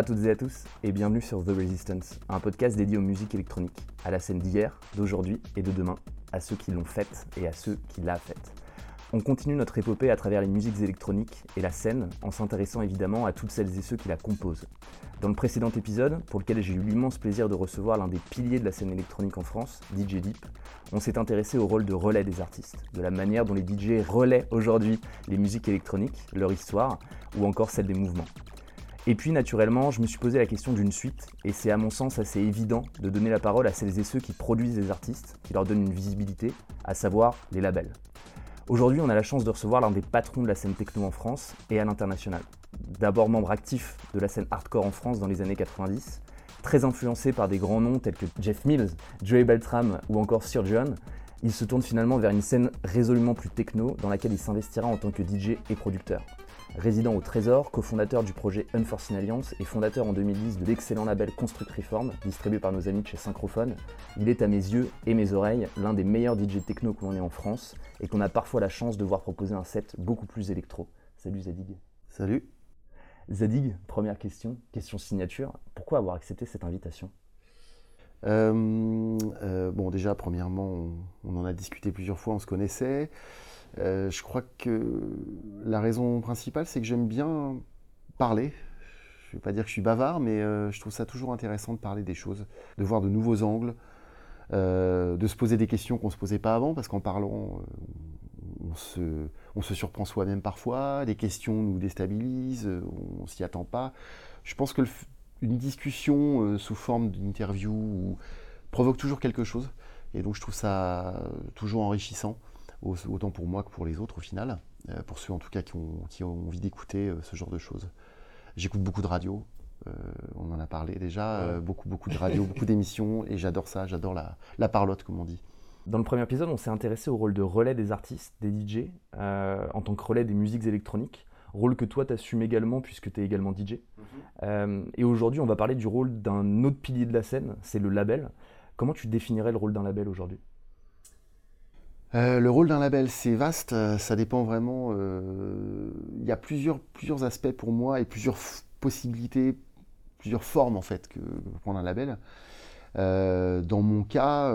À toutes et à tous et bienvenue sur The Resistance, un podcast dédié aux musiques électroniques, à la scène d'hier, d'aujourd'hui et de demain, à ceux qui l'ont faite et à ceux qui l'a faite. On continue notre épopée à travers les musiques électroniques et la scène en s'intéressant évidemment à toutes celles et ceux qui la composent. Dans le précédent épisode, pour lequel j'ai eu l'immense plaisir de recevoir l'un des piliers de la scène électronique en France, DJ Deep, on s'est intéressé au rôle de relais des artistes, de la manière dont les DJ relaient aujourd'hui les musiques électroniques, leur histoire ou encore celle des mouvements. Et puis naturellement, je me suis posé la question d'une suite, et c'est à mon sens assez évident de donner la parole à celles et ceux qui produisent des artistes, qui leur donnent une visibilité, à savoir les labels. Aujourd'hui, on a la chance de recevoir l'un des patrons de la scène techno en France et à l'international. D'abord membre actif de la scène hardcore en France dans les années 90, très influencé par des grands noms tels que Jeff Mills, Joey Beltram ou encore Sir John, il se tourne finalement vers une scène résolument plus techno dans laquelle il s'investira en tant que DJ et producteur. Résident au Trésor, cofondateur du projet Unforeseen Alliance et fondateur en 2010 de l'excellent label Construct Reform, distribué par nos amis de chez Synchrophone, il est à mes yeux et mes oreilles l'un des meilleurs DJ techno que l'on ait en France et qu'on a parfois la chance de voir proposer un set beaucoup plus électro. Salut Zadig. Salut. Zadig, première question, question signature. Pourquoi avoir accepté cette invitation? Euh, euh, Bon, déjà, premièrement, on, en a discuté plusieurs fois, on se connaissait. Euh, je crois que la raison principale, c'est que j'aime bien parler. Je ne vais pas dire que je suis bavard, mais euh, je trouve ça toujours intéressant de parler des choses, de voir de nouveaux angles, euh, de se poser des questions qu'on ne se posait pas avant, parce qu'en parlant, on se, surprend soi-même parfois, des questions nous déstabilisent, on ne s'y attend pas. Je pense que une discussion sous forme d'interview provoque toujours quelque chose, et donc je trouve ça toujours enrichissant autant pour moi que pour les autres au final, euh, pour ceux en tout cas qui ont, qui ont envie d'écouter euh, ce genre de choses. J'écoute beaucoup de radio, euh, on en a parlé déjà, beaucoup, beaucoup de radio, beaucoup d'émissions, et j'adore ça, j'adore la, la, parlotte, comme on dit. Dans le premier épisode, on s'est intéressé au rôle de relais des artistes, des DJ, en tant que relais des musiques électroniques, rôle que toi tu assumes également puisque tu es également DJ. Mhm. et aujourd'hui, on va parler du rôle d'un autre pilier de la scène, c'est le label. Comment tu définirais le rôle d'un label aujourd'hui? Euh, le rôle d'un label, c'est vaste, euh, ça dépend vraiment. Euh, il y a plusieurs, aspects pour moi et plusieurs possibilités, plusieurs formes en fait que prendre un label. dans mon cas,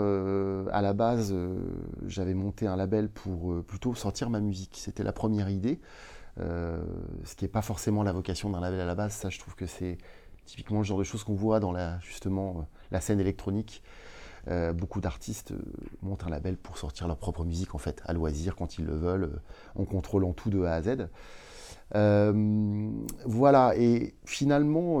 à la base, j'avais monté un label pour plutôt sortir ma musique. C'était la première idée, ce qui n'est pas forcément la vocation d'un label à la base. Ça, je trouve que c'est typiquement le genre de choses qu'on voit dans la, justement la scène électronique. Euh, beaucoup d'artistes euh, montent un label pour sortir leur propre musique en fait, à loisir quand ils le veulent, euh, en contrôlant tout de A à Z. voilà, et finalement,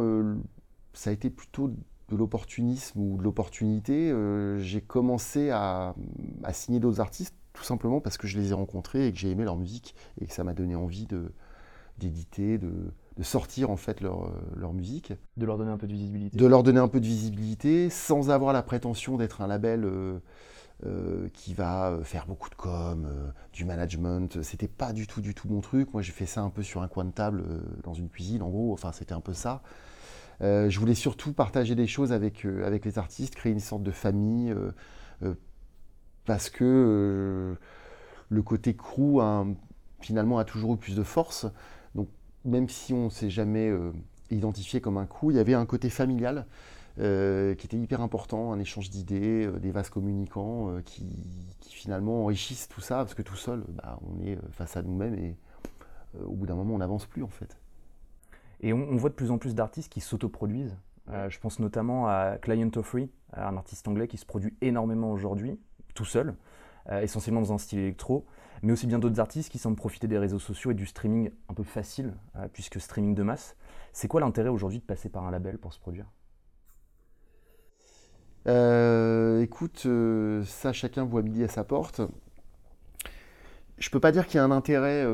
ça a été plutôt de l'opportunisme ou de l'opportunité. j'ai commencé à, à signer d'autres artistes tout simplement parce que je les ai rencontrés et que j'ai aimé leur musique et que ça m'a donné envie d'éditer, de, de sortir en fait leur, euh, leur, musique. De leur donner un peu de visibilité. De leur donner un peu de visibilité sans avoir la prétention d'être un label euh, euh, qui va faire beaucoup de com, du management. C'était pas du tout du tout mon truc. Moi j'ai fait ça un peu sur un coin de table dans une cuisine en gros. Enfin c'était un peu ça. je voulais surtout partager des choses avec, avec les artistes, créer une sorte de famille parce que le côté crew finalement a toujours eu plus de force même si on ne s'est jamais euh, identifié comme un coup, il y avait un côté familial euh, qui était hyper important, un échange d'idées, euh, des vases communicants qui, finalement enrichissent tout ça, parce que tout seul, bah, on est face à nous-mêmes et au bout d'un moment, on n'avance plus en fait. Et on, voit de plus en plus d'artistes qui s'autoproduisent. je pense notamment à Client Free, un artiste anglais qui se produit énormément aujourd'hui, tout seul, essentiellement dans un style électro mais aussi bien d'autres artistes qui semblent profiter des réseaux sociaux et du streaming un peu facile, euh, puisque streaming de masse. C'est quoi l'intérêt aujourd'hui de passer par un label pour se produire? Euh, Écoute, euh, ça chacun voit midi à sa porte. Je peux pas dire qu'il y a un intérêt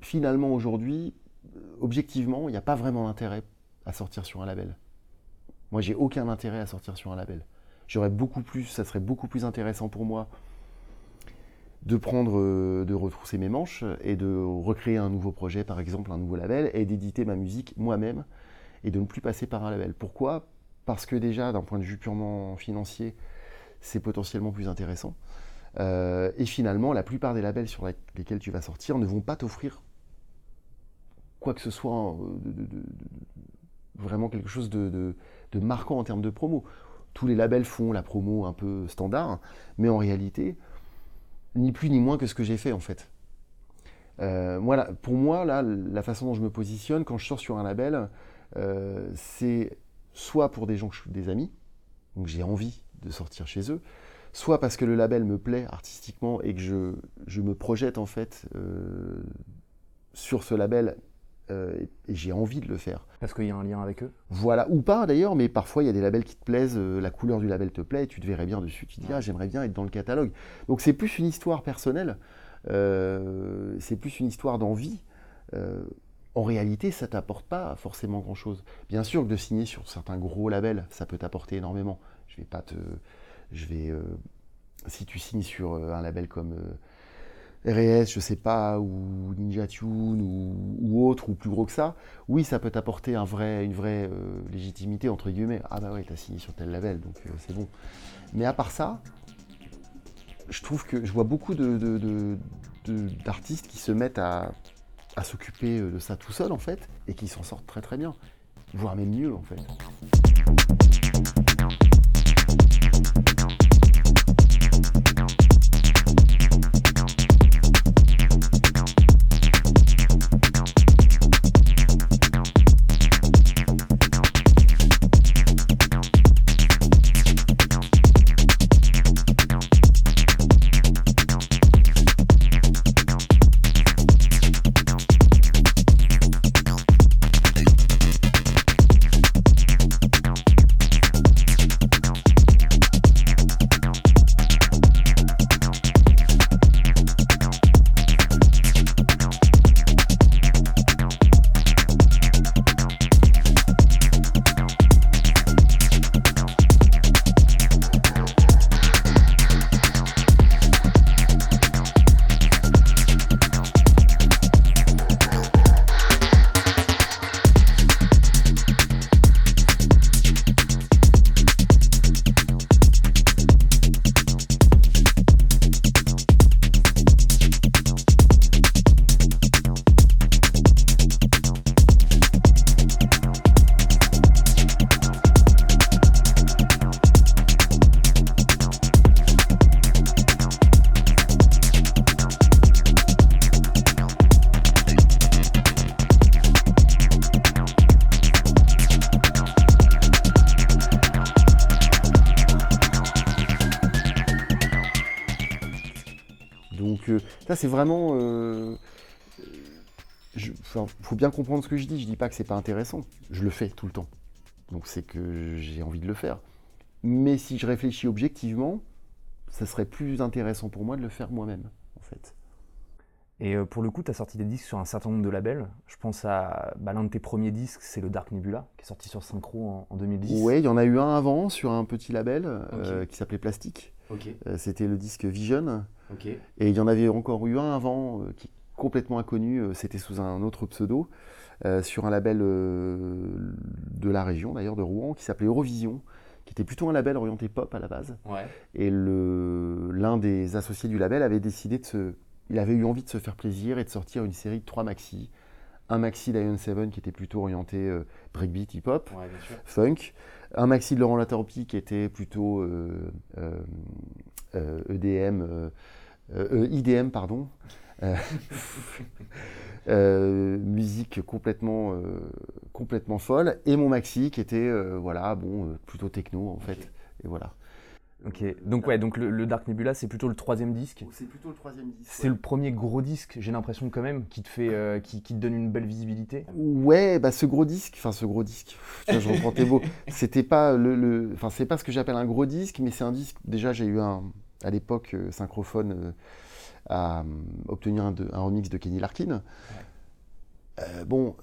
finalement aujourd'hui. Objectivement, il n'y a pas vraiment d'intérêt à sortir sur un label. Moi, j'ai aucun intérêt à sortir sur un label. J'aurais beaucoup plus, ça serait beaucoup plus intéressant pour moi de prendre, euh, de retrousser mes manches et de recréer un nouveau projet, par exemple un nouveau label, et d'éditer ma musique moi-même et de ne plus passer par un label. Pourquoi? Parce que déjà, d'un point de vue purement financier, c'est potentiellement plus intéressant. Euh, et finalement, la plupart des labels sur lesquels tu vas sortir ne vont pas t'offrir quoi que ce soit de, vraiment quelque chose de, marquant en termes de promo. Tous les labels font la promo un peu standard, mais en réalité, ni plus ni moins que ce que j'ai fait en fait. voilà, pour moi, là, la façon dont je me positionne quand je sors sur un label, c'est soit pour des gens que je suis des amis, donc j'ai envie de sortir chez eux, soit parce que le label me plaît artistiquement et que je, je me projette en fait euh, sur ce label euh, et, j'ai envie de le faire. Parce qu'il y a un lien avec eux Voilà, ou pas d'ailleurs, mais parfois il y a des labels qui te plaisent, euh, la couleur du label te plaît et tu te verrais bien dessus, tu te dis ah j'aimerais bien être dans le catalogue. Donc c'est plus une histoire personnelle, c'est plus une histoire d'envie en réalité, ça t'apporte pas forcément grand-chose. Bien sûr que de signer sur certains gros labels, ça peut t'apporter énormément. Je vais pas te, je vais, euh, si tu signes sur euh, un label comme euh, RS, je sais pas, ou Ninja Tune ou, autre, ou plus gros que ça, oui, ça peut t'apporter un vrai, une vraie légitimité entre guillemets. Ah bah ouais, as signé sur tel label, donc c'est bon. Mais à part ça, je trouve que je vois beaucoup d'artistes qui se mettent à à s'occuper euh, de ça tout seul en fait, et qui s'en sortent très très bien, voire même mieux en fait. C'est vraiment. Il euh, faut bien comprendre ce que je dis. Je dis pas que c'est pas intéressant. Je le fais tout le temps. Donc c'est que j'ai envie de le faire. Mais si je réfléchis objectivement, ça serait plus intéressant pour moi de le faire moi-même, en fait. Et euh, pour le coup, tu as sorti des disques sur un certain nombre de labels. Je pense à bah, l'un de tes premiers disques, c'est le Dark Nebula, qui est sorti sur Synchro en, 2010. Oui, il y en a eu un avant sur un petit label euh, qui s'appelait Plastique. C'était le disque Vision. Et il y en avait encore eu un avant, euh, qui est complètement inconnu, euh, c'était sous un autre pseudo, euh, sur un label de la région, d'ailleurs de Rouen, qui s'appelait Eurovision, qui était plutôt un label orienté pop à la base. Et l'un des associés du label avait décidé de se... Il avait eu envie de se faire plaisir et de sortir une série de trois maxi. Un maxi d'Ion 7 qui était plutôt orienté breakbeat, hip-hop, funk. Un maxi de Laurent Latorpi qui était plutôt EDM, e euh, euh, IDM, pardon. Euh, musique complètement, complètement folle. Et mon maxi qui était, voilà, bon, plutôt techno en fait. Et voilà. Ok, donc ouais, donc le, Dark Nebula, c'est plutôt le troisième disque. C'est plutôt le troisième disque. C'est le premier gros disque, j'ai l'impression quand même, qui te fait, qui, qui, te donne une belle visibilité. Ouais, bah ce gros disque, enfin ce gros disque, je reprends tes mots. C'était pas le, enfin c'est pas ce que j'appelle un gros disque, mais c'est un disque. Déjà, j'ai eu un, à l'époque, euh, Synchrophone euh, a euh, obtenu un, remix de Kenny Larkin. Bon,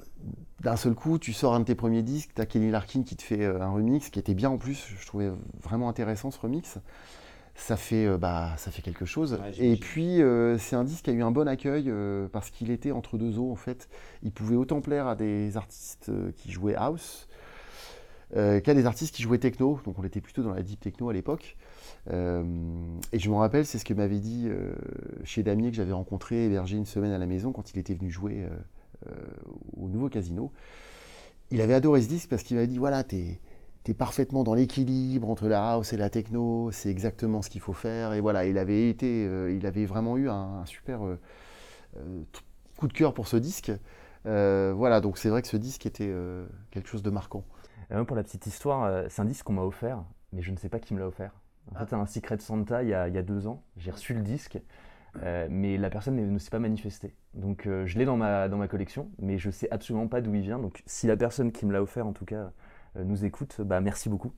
d'un seul coup, tu sors un de tes premiers disques, tu as Kenny Larkin qui te fait un remix qui était bien en plus, je trouvais vraiment intéressant ce remix. Ça fait, bah, ça fait quelque chose. et puis, c'est un disque qui a eu un bon accueil parce qu'il était entre deux eaux en fait. Il pouvait autant plaire à des artistes qui jouaient house qu'à des artistes qui jouaient techno. Donc, on était plutôt dans la deep techno à l'époque. Euh, et je me rappelle, c'est ce que m'avait dit euh, chez Damier que j'avais rencontré hébergé une semaine à la maison quand il était venu jouer euh, au nouveau casino. Il avait adoré ce disque parce qu'il m'a dit voilà, t'es es parfaitement dans l'équilibre entre la house et la techno, c'est exactement ce qu'il faut faire. Et voilà, il avait été, euh, il avait vraiment eu un, super euh, euh, coup de cœur pour ce disque. voilà, donc c'est vrai que ce disque était quelque chose de marquant. pour la petite histoire, c'est un disque qu'on m'a offert, mais je ne sais pas qui me l'a offert. En fait, c'est un Secret Santa il y, a, il y a deux ans. J'ai reçu le disque. Mais la personne ne, s'est pas manifestée. Donc je l'ai dans ma, dans ma collection, mais je sais absolument pas d'où il vient. Donc si la personne qui me l'a offert, en tout cas, euh, nous écoute, bah, merci beaucoup.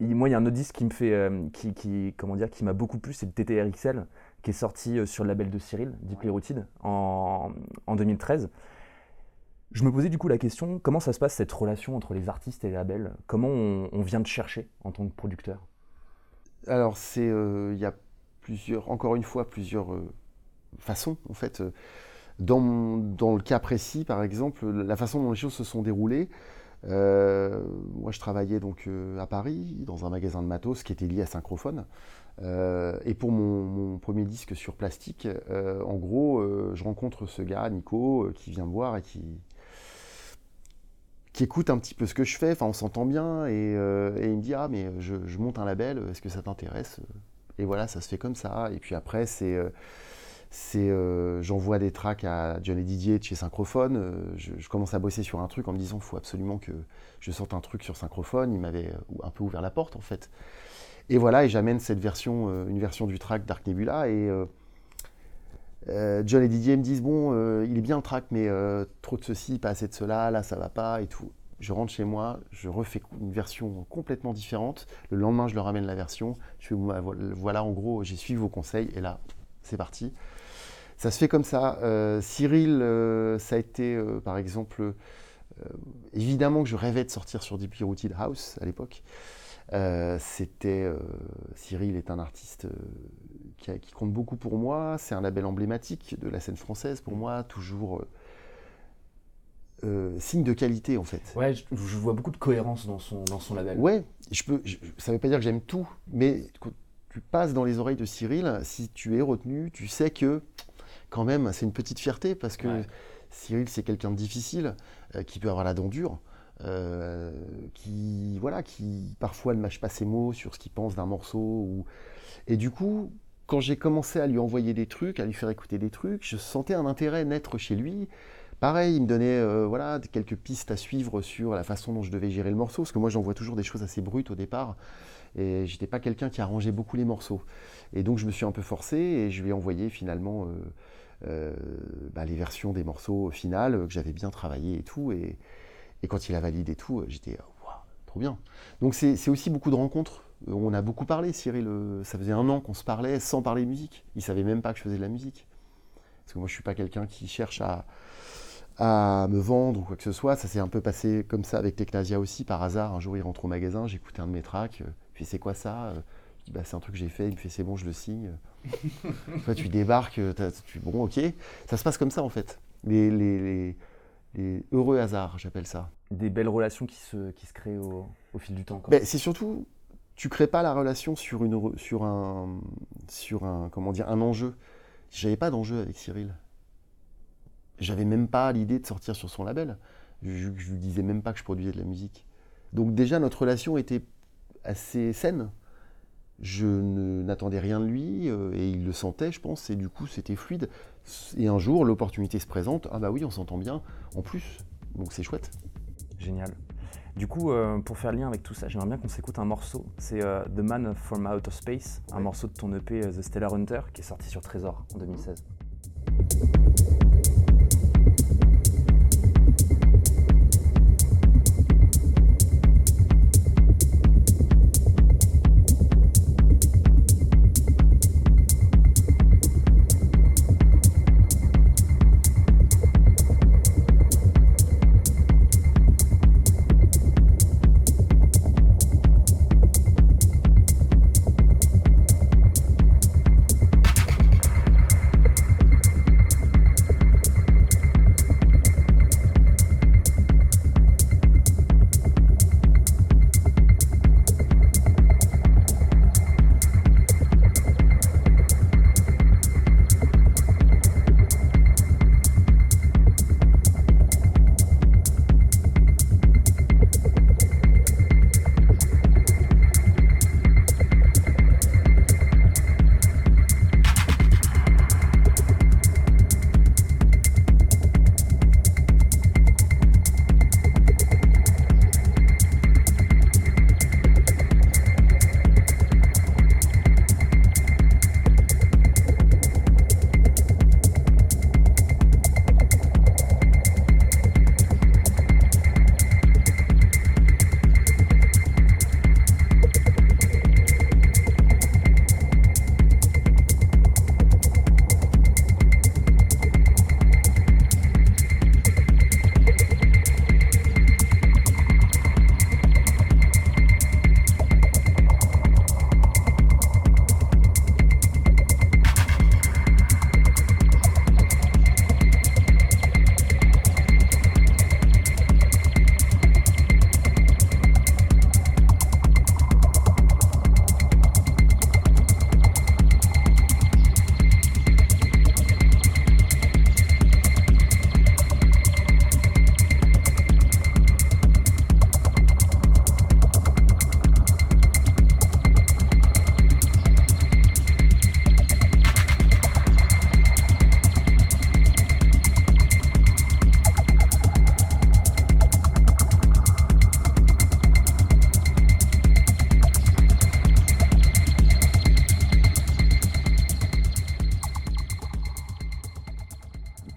moi, il y a un autre disque qui me fait, euh, qui, comment dire, qui m'a beaucoup plu, c'est le TTRXL, qui est sorti euh, sur le label de Cyril, Deeply Rooted, en, en 2013. Je me posais du coup la question, comment ça se passe cette relation entre les artistes et les labels? Comment on, vient de chercher en tant que producteur? Alors, c'est, il y a encore une fois, plusieurs façons en fait. Dans, dans, le cas précis, par exemple, la façon dont les choses se sont déroulées, euh, moi, je travaillais donc euh, à Paris dans un magasin de matos qui était lié à Synchrophone. Euh, et pour mon, premier disque sur plastique, en gros, je rencontre ce gars, Nico, qui vient me voir et qui, qui écoute un petit peu ce que je fais. Enfin, on s'entend bien et, il me dit Ah, mais je monte un label, est-ce que ça t'intéresse? Et voilà, ça se fait comme ça. Et puis après, c'est c'est euh, j'envoie des tracks à John et Didier de chez Synchrophone. Euh, je, commence à bosser sur un truc en me disant faut absolument que je sorte un truc sur Synchrophone. Il m'avait euh, un peu ouvert la porte en fait. Et voilà, et j'amène cette version, une version du track Dark Nebula. Et John et Didier me disent bon, il est bien le track, mais trop de ceci, pas assez de cela, là ça va pas et tout. Je rentre chez moi, je refais une version complètement différente. Le lendemain, je leur ramène la version. Je fais voilà, en gros, j'ai suivi vos conseils et là, c'est parti. Ça se fait comme ça. Euh, Cyril, euh, ça a été, euh, par exemple, évidemment que je rêvais de sortir sur Deeply Rooted House à l'époque. C'était Cyril est un artiste qui, compte beaucoup pour moi. C'est un label emblématique de la scène française pour moi, toujours signe de qualité en fait. Ouais, je, vois beaucoup de cohérence dans son, dans son label. Ouais, je peux, ça ne veut pas dire que j'aime tout, mais quand tu passes dans les oreilles de Cyril, si tu es retenu, tu sais que quand même, c'est une petite fierté parce que Cyril, c'est quelqu'un de difficile, euh, qui peut avoir la dent dure. Euh, qui voilà qui parfois ne mâche pas ses mots sur ce qu'il pense d'un morceau ou... et du coup quand j'ai commencé à lui envoyer des trucs à lui faire écouter des trucs je sentais un intérêt naître chez lui pareil il me donnait euh, voilà quelques pistes à suivre sur la façon dont je devais gérer le morceau parce que moi j'envoie toujours des choses assez brutes au départ et j'étais pas quelqu'un qui arrangeait beaucoup les morceaux et donc je me suis un peu forcé et je lui ai envoyé finalement euh, bah, les versions des morceaux finales que j'avais bien travaillé et tout. Et, quand il a validé tout, j'étais trop bien. Donc c'est aussi beaucoup de rencontres. On a beaucoup parlé, Cyril. Euh, ça faisait un an qu'on se parlait sans parler musique. Il savait même pas que je faisais de la musique. Parce que moi, je suis pas quelqu'un qui cherche à, à me vendre ou quoi que ce soit. Ça s'est un peu passé comme ça avec Technasia aussi, par hasard. Un jour, il rentre au magasin, j'écoutais un de mes tracks. Puis c'est quoi ça bah, c'est un truc que j'ai fait, il me fait c'est bon, je le signe. Toi, tu débarques, tu, bon, ok. Ça se passe comme ça en fait. Les, les, les, heureux hasards, j'appelle ça. Des belles relations qui se, qui se créent au, au fil du temps. Ben, c'est surtout, tu crées pas la relation sur, une, sur, un, sur un, comment dire, un enjeu. J'avais pas d'enjeu avec Cyril. J'avais même pas l'idée de sortir sur son label. Je, je lui disais même pas que je produisais de la musique. Donc déjà, notre relation était assez saine je n'attendais rien de lui euh, et il le sentait, je pense, et du coup c'était fluide. Et un jour, l'opportunité se présente, ah bah oui, on s'entend bien, en plus, donc c'est chouette. Génial. Du coup, euh, pour faire le lien avec tout ça, j'aimerais bien qu'on s'écoute un morceau. C'est euh, The Man from Outer Space, un morceau de ton EP The Stellar Hunter qui est sorti sur Trésor en 2016.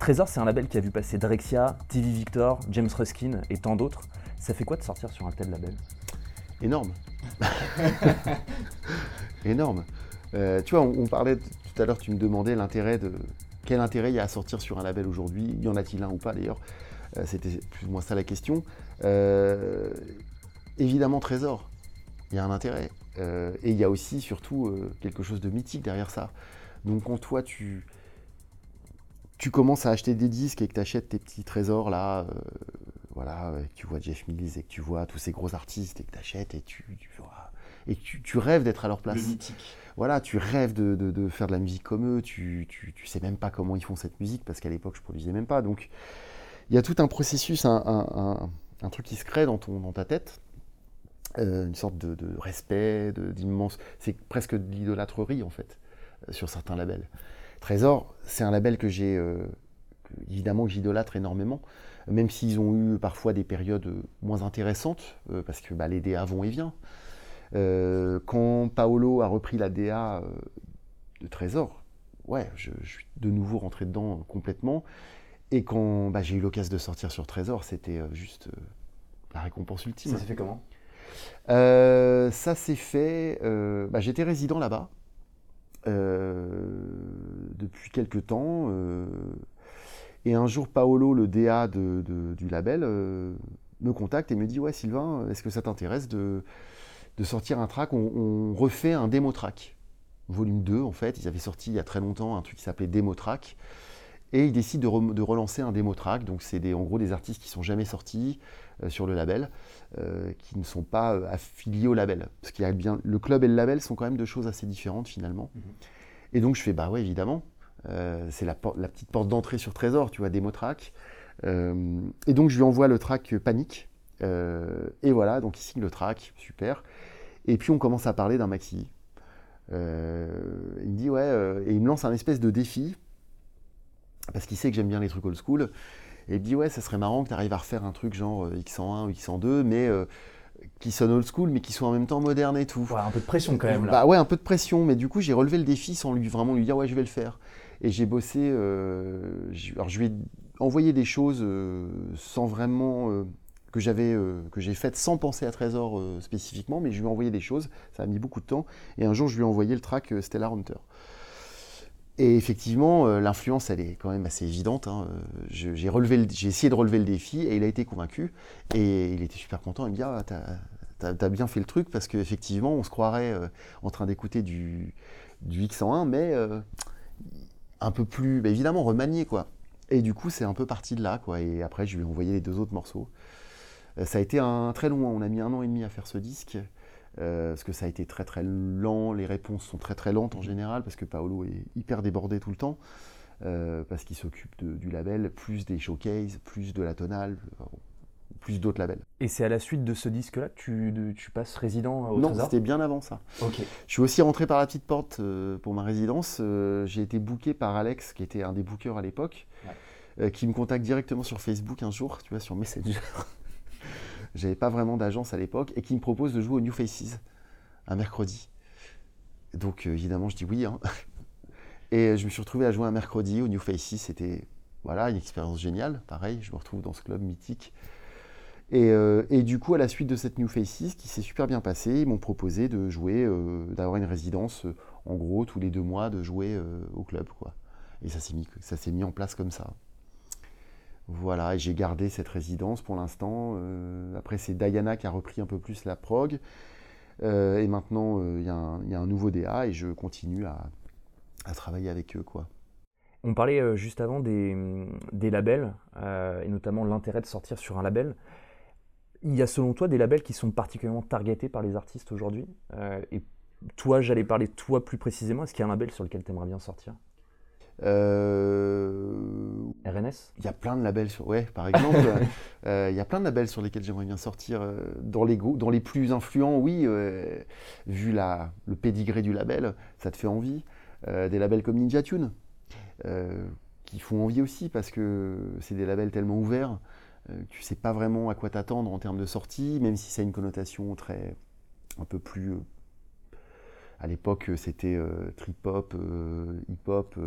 Trésor, c'est un label qui a vu passer Drexia, TV Victor, James Ruskin et tant d'autres. Ça fait quoi de sortir sur un tel label? Énorme. Énorme. Euh, tu vois, on, parlait tout à l'heure, tu me demandais l'intérêt de. Quel intérêt il y a à sortir sur un label aujourd'hui? Y en a-t-il un ou pas d'ailleurs? Euh, C'était plus ou moins ça la question. Euh, évidemment, Trésor, il y a un intérêt. et il y a aussi, surtout, quelque chose de mythique derrière ça. Donc, quand toi, tu, tu commences à acheter des disques et que tu achètes tes petits trésors là, voilà, que tu vois Jeff Mills et que tu vois tous ces gros artistes et que tu achètes et tu, et tu, rêves d'être à leur place. Voilà, tu rêves de, faire de la musique comme eux, tu, tu, sais même pas comment ils font cette musique parce qu'à l'époque je produisais même pas. Donc il y a tout un processus, un, truc qui se crée dans, ton, dans ta tête. Euh, une sorte de, respect, d'immense. C'est presque de l'idolâtrerie en fait, euh, sur certains labels. Trésor, c'est un label que j'ai, euh, évidemment, que j'idolâtre énormément même s'ils ont eu parfois des périodes moins intéressantes, euh, parce que bah, les DA vont et viennent. Euh, quand Paolo a repris la DA euh, de Trésor, ouais, je, suis de nouveau rentré dedans complètement. Et quand bah, j'ai eu l'occasion de sortir sur Trésor, c'était juste la récompense ultime. Ça s'est fait comment? Ça s'est fait. Bah, j'étais résident là-bas depuis quelques temps. Et un jour, Paolo, le DA du label, euh, me contacte et me dit Ouais, Sylvain, est-ce que ça t'intéresse de, sortir un track? On, refait un démo track. Volume 2, en fait. Ils avaient sorti il y a très longtemps un truc qui s'appelait Démo Track. Et ils décident de, relancer un démo track. Donc, c'est en gros des artistes qui sont jamais sortis euh, sur le label, euh, qui ne sont pas affiliés au label. Parce qu'il y a bien. Le club et le label sont quand même deux choses assez différentes finalement. Mhm. Et donc, je fais Bah ouais, évidemment. Euh, c'est la, petite porte d'entrée sur Trésor, tu vois, démo track. Euh, et donc je lui envoie le track Panique. Euh, et voilà, donc il signe le track, super. Et puis on commence à parler d'un maxi. il me dit ouais, et il me lance un espèce de défi, parce qu'il sait que j'aime bien les trucs old school. Et il me dit ouais, ça serait marrant que tu arrives à refaire un truc genre X101 ou X102, mais qui sonne old school, mais qui soit en même temps moderne et tout. Ouais, un peu de pression quand même là. Bah ouais, un peu de pression, mais du coup j'ai relevé le défi sans lui vraiment lui dire ouais, je vais le faire. Et j'ai bossé. Euh, alors, je lui ai envoyé des choses euh, sans vraiment. Euh, que j'avais que j'ai faites sans penser à Trésor spécifiquement, mais je lui ai envoyé des choses. Ça a mis beaucoup de temps. Et un jour, je lui ai envoyé le track Stellar Hunter. Et effectivement, l'influence, elle est quand même assez évidente. Hein. J'ai essayé de relever le défi et il a été convaincu. Et il était super content. Il me dit Ah, t'as as, bien fait le truc parce qu'effectivement, on se croirait en train d'écouter du, du X101, mais un peu plus, bah, évidemment, remanié, quoi. Et du coup, c'est un peu parti de là, quoi. Et après, je lui ai envoyé les deux autres morceaux. Euh, ça a été un très long, on a mis un an et demi à faire ce disque, euh, parce que ça a été très très lent, les réponses sont très très lentes en général, parce que Paolo est hyper débordé tout le temps, euh, parce qu'il s'occupe du label, plus des showcases, plus de la tonale plus d'autres labels. Et c'est à la suite de ce disque-là que tu, tu, passes résident au Non, c'était bien avant ça. Ok. Je suis aussi rentré par la petite porte euh, pour ma résidence. J'ai été booké par Alex, qui était un des bookers à l'époque, qui me contacte directement sur Facebook un jour, tu vois, sur Messenger. J'avais pas vraiment d'agence à l'époque, et qui me propose de jouer au New Faces un mercredi. Donc évidemment, je dis oui. Hein. Et je me suis retrouvé à jouer un mercredi au New Faces. C'était voilà, une expérience géniale. Pareil, je me retrouve dans ce club mythique euh, et, du coup, à la suite de cette New Faces, qui s'est super bien passé, ils m'ont proposé de jouer, euh, d'avoir une résidence, euh, en gros, tous les deux mois, de jouer au club. Quoi. Et ça s'est mis, mis en place comme ça. Voilà, et j'ai gardé cette résidence pour l'instant. après, c'est Diana qui a repris un peu plus la prog. et maintenant, il y, a un nouveau DA et je continue à, travailler avec eux. quoi. On parlait juste avant des, des labels, et notamment l'intérêt de sortir sur un label. Il y a selon toi des labels qui sont particulièrement targetés par les artistes aujourd'hui? Euh, Et toi, j'allais parler de toi plus précisément. Est-ce qu'il y a un label sur lequel tu aimerais bien sortir? euh... RNS Il y a plein de labels sur. Ouais, par exemple. Euh, il y a plein de labels sur lesquels j'aimerais bien sortir. Euh, dans les, dans les plus influents, oui, vu la, le pédigré du label, ça te fait envie. des labels comme Ninja Tune, qui font envie aussi parce que c'est des labels tellement ouverts. Euh, tu sais pas vraiment à quoi t'attendre en termes de sortie, même si ça a une connotation très un peu plus. Euh, à l'époque, c'était euh, trip hop, hip hop.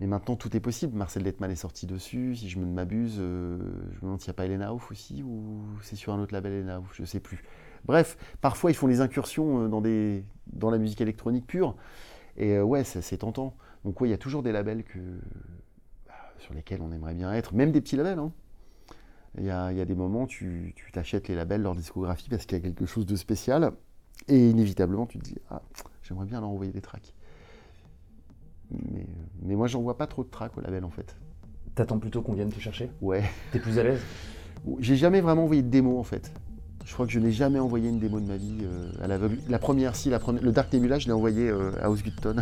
Mais maintenant, tout est possible. Marcel Detman est sorti dessus. Si je ne m'abuse, euh, je me demande s'il n'y a pas Elena Ouf aussi, ou c'est sur un autre label Elena Ouf, je ne sais plus. Bref, parfois, ils font des incursions euh, dans, la musique électronique pure. Et ouais, c'est tentant. Donc, ouais, il y a toujours des labels bah, sur lesquels on aimerait bien être, même des petits labels. Hein. Il y, a, y, a, des moments, tu t'achètes les labels, leur discographie, parce qu'il y a quelque chose de spécial. Et inévitablement, tu te dis, ah, j'aimerais bien leur envoyer des tracks. Mais, mais moi, j'envoie pas trop de tracks au label en fait. T'attends plutôt qu'on vienne te chercher Ouais. T'es plus à l'aise J'ai jamais vraiment envoyé de démo en fait. Je crois que je n'ai jamais envoyé une démo de ma vie euh, à l'aveugle. La première, si, la première, le Dark Nebula, je l'ai envoyé euh, à Osgutton.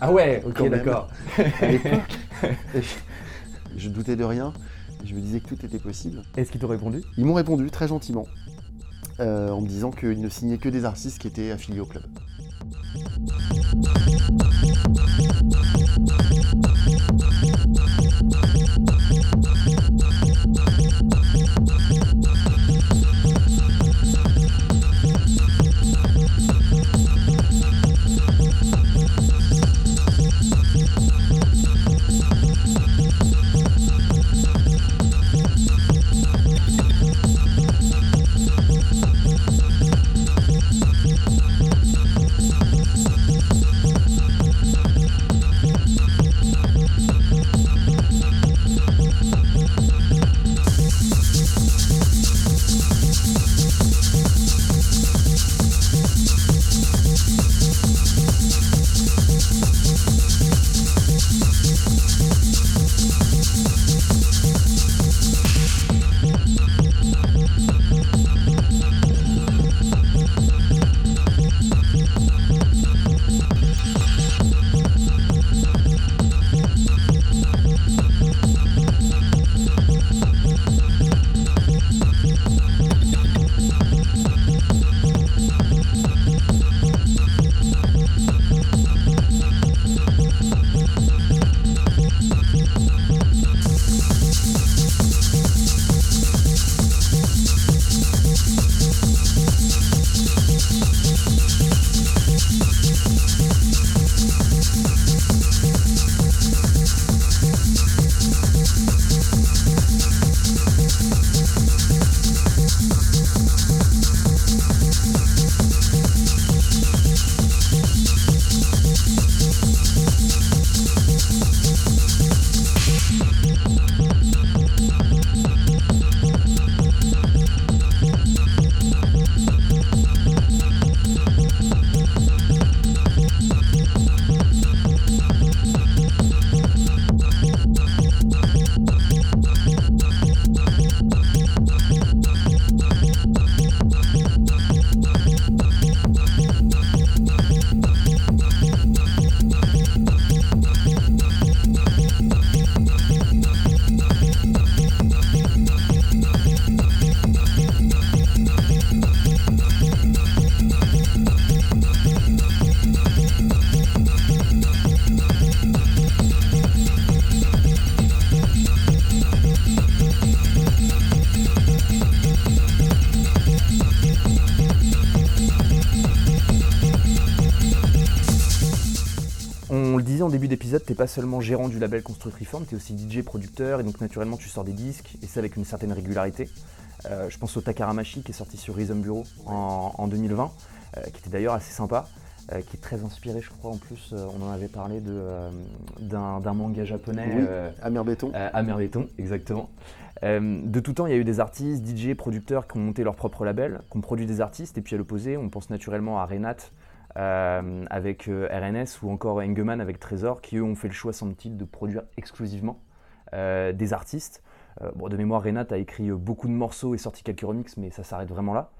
Ah ouais, ok, d'accord. je doutais de rien. Je me disais que tout était possible. Est-ce qu'ils t'ont répondu? Ils m'ont répondu très gentiment, euh, en me disant qu'ils ne signaient que des artistes qui étaient affiliés au club. D'épisode, t'es pas seulement gérant du label Construct-Reform, t'es aussi DJ producteur et donc naturellement tu sors des disques et ça avec une certaine régularité. Euh, je pense au Takaramashi qui est sorti sur Rhythm Bureau en, 2020, euh, qui était d'ailleurs assez sympa, euh, qui est très inspiré, je crois en plus, on en avait parlé d'un manga japonais. Oui, Amer Béton. Amer Béton, exactement. de tout temps, il y a eu des artistes, DJ, producteurs qui ont monté leur propre label, qui ont produit des artistes, et puis à l'opposé, on pense naturellement à Renat, euh, avec euh, RNS ou encore Engeman avec Trésor, qui eux ont fait le choix, semble-t-il, de produire exclusivement euh, des artistes. bon, de mémoire, Renat a écrit beaucoup de morceaux et sorti quelques remixes, mais ça s'arrête vraiment là.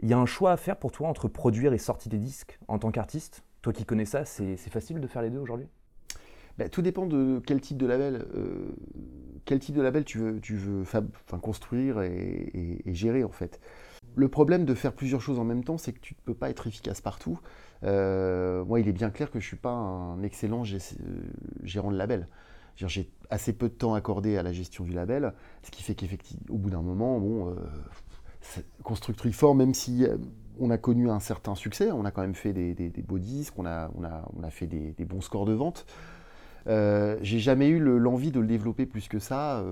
Il y a un choix à faire pour toi entre produire et sortir des disques en tant qu'artiste? Toi qui connais ça, c'est facile de faire les deux aujourd'hui? Bah, tout dépend de quel type de label, quel type de label tu veux, construire et, et, gérer en fait. Le problème de faire plusieurs choses en même temps, c'est que tu ne peux pas être efficace partout. Euh, moi, il est bien clair que je ne suis pas un excellent euh, gérant de label. J'ai assez peu de temps accordé à la gestion du label, ce qui fait qu'effectivement, au bout d'un moment, bon, euh, même si euh, on a connu un certain succès, on a quand même fait des, beaux disques, on a, a fait des, bons scores de vente. j'ai jamais eu l'envie de le développer plus que ça.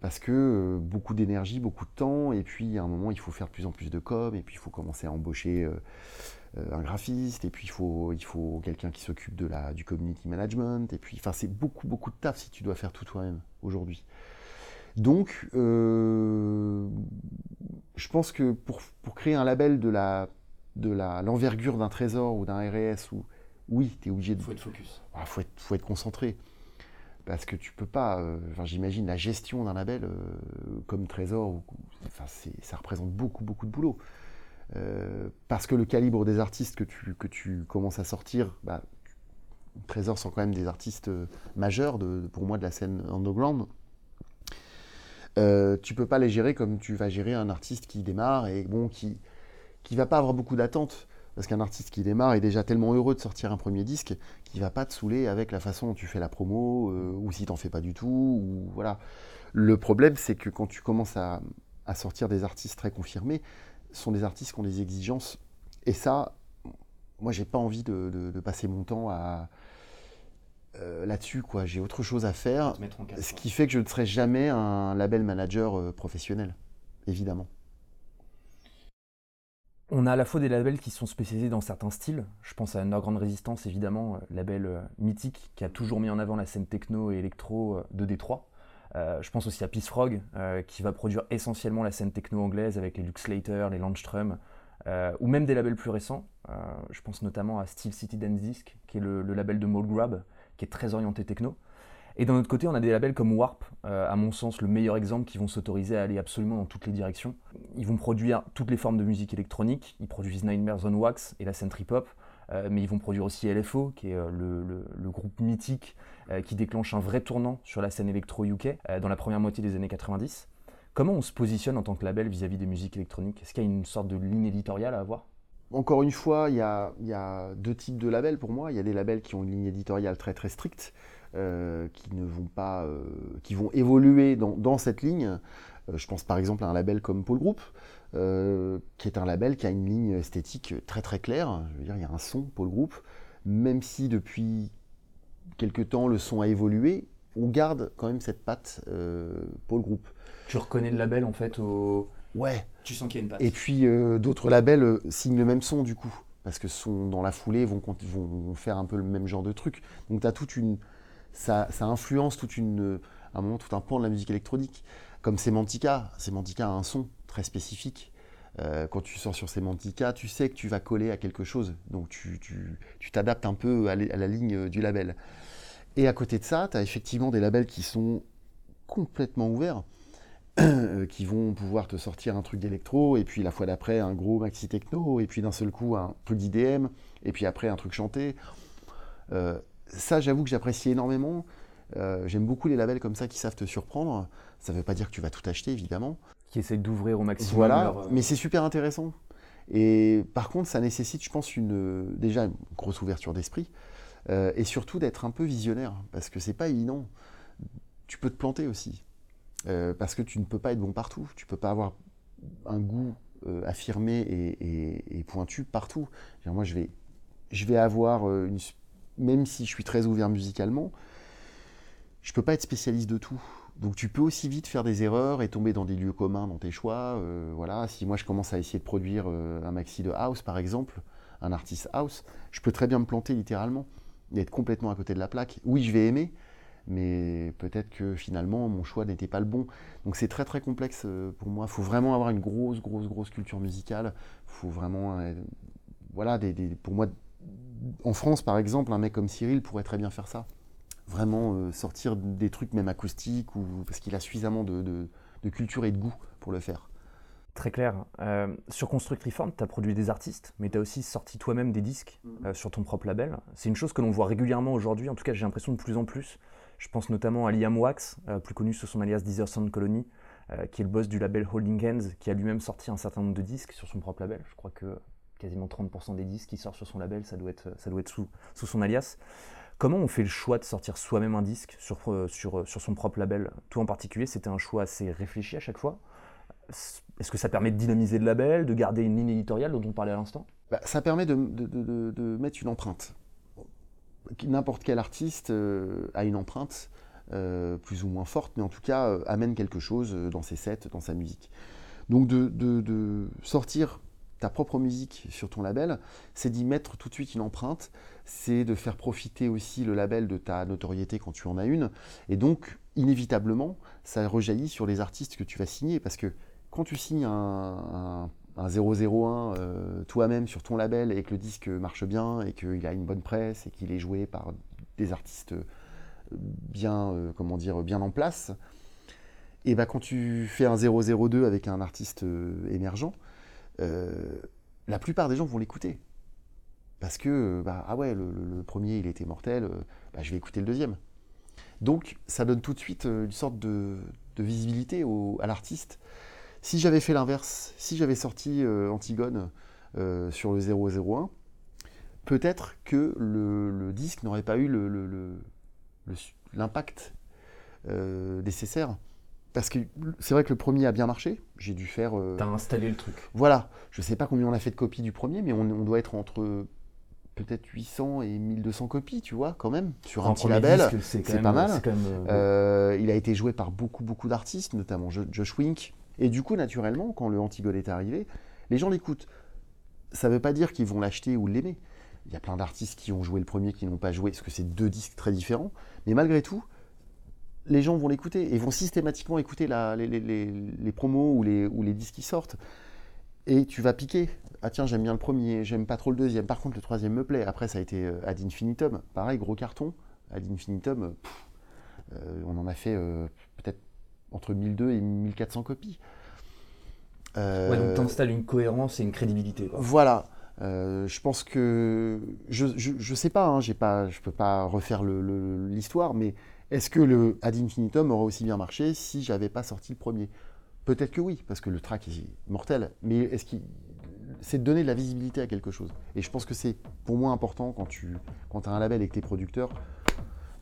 parce que beaucoup d'énergie, beaucoup de temps, et puis à un moment il faut faire de plus en plus de com, et puis il faut commencer à embaucher un graphiste, et puis il faut, il faut quelqu'un qui s'occupe de la, du community management, et puis enfin c'est beaucoup beaucoup de taf si tu dois faire tout toi-même aujourd'hui. Donc, euh, je pense que pour, créer un label de la de l'envergure d'un trésor ou d'un RS, ou, oui, tu es obligé de. Faut être focus. Il ah, faut, être, faut être concentré. Parce que tu peux pas. Euh, j'imagine la gestion d'un label euh, comme Trésor, enfin, ça représente beaucoup, beaucoup de boulot. Parce que le calibre des artistes que tu, que tu commences à sortir, bah, Trésor sont quand même des artistes majeurs de, pour moi de la scène underground. Euh, tu peux pas les gérer comme tu vas gérer un artiste qui démarre et bon, qui qui va pas avoir beaucoup d'attentes. Parce qu'un artiste qui démarre est déjà tellement heureux de sortir un premier disque qu'il va pas te saouler avec la façon dont tu fais la promo, euh, ou si t'en fais pas du tout, ou voilà. Le problème, c'est que quand tu commences à, sortir des artistes très confirmés, sont des artistes qui ont des exigences. Et ça, moi, j'ai pas envie de passer mon temps à, euh, là-dessus, quoi. J'ai autre chose à faire. ce qui fait que je ne serai jamais un label manager euh, professionnel, évidemment. On a à la fois des labels qui sont spécialisés dans certains styles. Je pense à Underground Resistance, évidemment, euh, label mythique qui a toujours mis en avant la scène techno et électro de Détroit. Je pense aussi à Peace Frog, qui va produire essentiellement la scène techno anglaise avec les Lux Slater, les Landstrom, ou même des labels plus récents. je pense notamment à Steel City Dance Disc, qui est le, label de Mold Grab, qui est très orienté techno. Et d'un autre côté, on a des labels comme Warp, euh, à mon sens le meilleur exemple, qui vont s'autoriser à aller absolument dans toutes les directions. Ils vont produire toutes les formes de musique électronique, ils produisent Nightmares on Wax et la scène trip-hop, euh, mais ils vont produire aussi LFO, qui est euh, le, groupe mythique qui déclenche un vrai tournant sur la scène électro-UK dans la première moitié des années 90. Comment on se positionne en tant que label vis-à-vis des musiques électroniques? Est-ce qu'il y a une sorte de ligne éditoriale à avoir? Encore une fois, il y, a, deux types de labels pour moi. Il y a des labels qui ont une ligne éditoriale très très stricte, euh, qui ne vont pas, euh, qui vont évoluer dans, cette ligne. Euh, je pense par exemple à un label comme Paul Group, qui est un label qui a une ligne esthétique très très claire. Je veux dire, il y a un son Paul Group, même si depuis quelque temps le son a évolué, on garde quand même cette patte Paul Group. Tu reconnais le label en fait au Ouais. Tu sens qu'il y a une patte. Et puis euh, d'autres labels euh, signent le même son du coup, parce que sont dans la foulée vont, vont faire un peu le même genre de truc. Donc as toute une, ça, ça, influence toute une, un moment tout un pan de la musique électronique. Comme Semantica, Semantica a un son très spécifique. Euh, quand tu sors sur Semantica, tu sais que tu vas coller à quelque chose, donc tu t'adaptes un peu à, la ligne du label. Et à côté de ça, tu as effectivement des labels qui sont complètement ouverts. Euh, qui vont pouvoir te sortir un truc d'électro, et puis la fois d'après un gros maxi techno, et puis d'un seul coup un peu d'IDM, et puis après un truc chanté. Euh, ça, j'avoue que j'apprécie énormément. Euh, j'aime beaucoup les labels comme ça qui savent te surprendre. Ça ne veut pas dire que tu vas tout acheter, évidemment. Qui essayent d'ouvrir au maximum. Voilà, mais c'est super intéressant. Et par contre, ça nécessite, je pense, une, déjà une grosse ouverture d'esprit, et surtout d'être un peu visionnaire, parce que c'est pas évident. Tu peux te planter aussi. Euh, parce que tu ne peux pas être bon partout. Tu ne peux pas avoir un goût euh, affirmé et, pointu partout. moi, je vais, je vais avoir, euh, une, même si je suis très ouvert musicalement, je ne peux pas être spécialiste de tout. Donc tu peux aussi vite faire des erreurs et tomber dans des lieux communs dans tes choix. voilà, si moi je commence à essayer de produire un maxi de house par exemple, un artiste house, je peux très bien me planter littéralement et être complètement à côté de la plaque. Oui, je vais aimer, mais peut-être que finalement mon choix n'était pas le bon. Donc c'est très très complexe euh, pour moi. Il faut vraiment avoir une grosse grosse grosse culture musicale. faut vraiment, euh, voilà, des, pour moi, en France par exemple, un mec comme Cyril pourrait très bien faire ça. Vraiment euh, sortir des trucs même acoustiques ou parce qu'il a suffisamment de, culture et de goût pour le faire. Très clair. sur Construct Reform, tu as produit des artistes, mais tu as aussi sorti toi-même des disques mm-hmm. sur ton propre label. C'est une chose que l'on voit régulièrement aujourd'hui, en tout cas j'ai l'impression de plus en plus. Je pense notamment à Liam Wax, euh, plus connu sous son alias Deezer Sound Colony, euh, qui est le boss du label Holding Hands, qui a lui-même sorti un certain nombre de disques sur son propre label. Je crois que quasiment 30% des disques qui sortent sur son label, ça doit être, ça doit être sous, sous son alias. Comment on fait le choix de sortir soi-même un disque sur, euh, sur son propre label? Toi en particulier, c'était un choix assez réfléchi à chaque fois. Est-ce que ça permet de dynamiser le label, de garder une ligne éditoriale dont on parlait à l'instant? Bah, Ça permet de, mettre une empreinte. n'importe quel artiste a une empreinte plus ou moins forte, mais en tout cas amène quelque chose dans ses sets, dans sa musique. Donc de sortir ta propre musique sur ton label, c'est d'y mettre tout de suite une empreinte, c'est de faire profiter aussi le label de ta notoriété quand tu en as une, et donc inévitablement, ça rejaillit sur les artistes que tu vas signer, parce que quand tu signes un, 001 euh, toi-même sur ton label et que le disque marche bien et qu'il a une bonne presse et qu'il est joué par des artistes bien, euh, comment dire, bien en place, et bah quand tu fais un 002 avec un artiste euh, émergent, euh, la plupart des gens vont l'écouter. Parce que, bah, ah ouais, le, premier, il était mortel, euh, bah, je vais écouter le deuxième. Donc, ça donne tout de suite euh, une sorte de, visibilité à l'artiste. Si j'avais fait l'inverse, si j'avais sorti Antigone sur le 001, peut-être que le, disque n'aurait pas eu l'impact nécessaire. Parce que c'est vrai que le premier a bien marché. J'ai dû faire. Euh, T'as installé le truc. Voilà. Je ne sais pas combien on a fait de copies du premier, mais on, doit être entre peut-être 800 et 1200 copies, tu vois, quand même, sur un petit label. C'est pas mal. Euh, euh, il a été joué par beaucoup, beaucoup d'artistes, notamment Josh Wink. Et du coup, naturellement, quand le Antigone est arrivé, les gens l'écoutent. Ça ne veut pas dire qu'ils vont l'acheter ou l'aimer. Il y a plein d'artistes qui ont joué le premier, qui n'ont pas joué, parce que c'est deux disques très différents. Mais malgré tout, les gens vont l'écouter et vont systématiquement écouter les, promos ou les, ou les disques qui sortent. Et tu vas piquer. Ah tiens, j'aime bien le premier, j'aime pas trop le deuxième. Par contre, le troisième me plaît. Après, ça a été euh, Ad Infinitum. Pareil, gros carton. Ad Infinitum, euh, euh, on en a fait peut-être entre 1200 et 1400 copies. ouais, donc tu installes une cohérence et une crédibilité. Voilà. je pense que je, je, sais pas, hein, j'ai pas, je peux pas refaire l'histoire, mais est-ce que le Ad Infinitum aurait aussi bien marché si j'avais pas sorti le premier? Peut-être que oui, parce que le track est mortel. Mais est-ce qu'il c'est de donner de la visibilité à quelque chose. Et je pense que c'est pour moi important quand tu quand as un label avec tes producteurs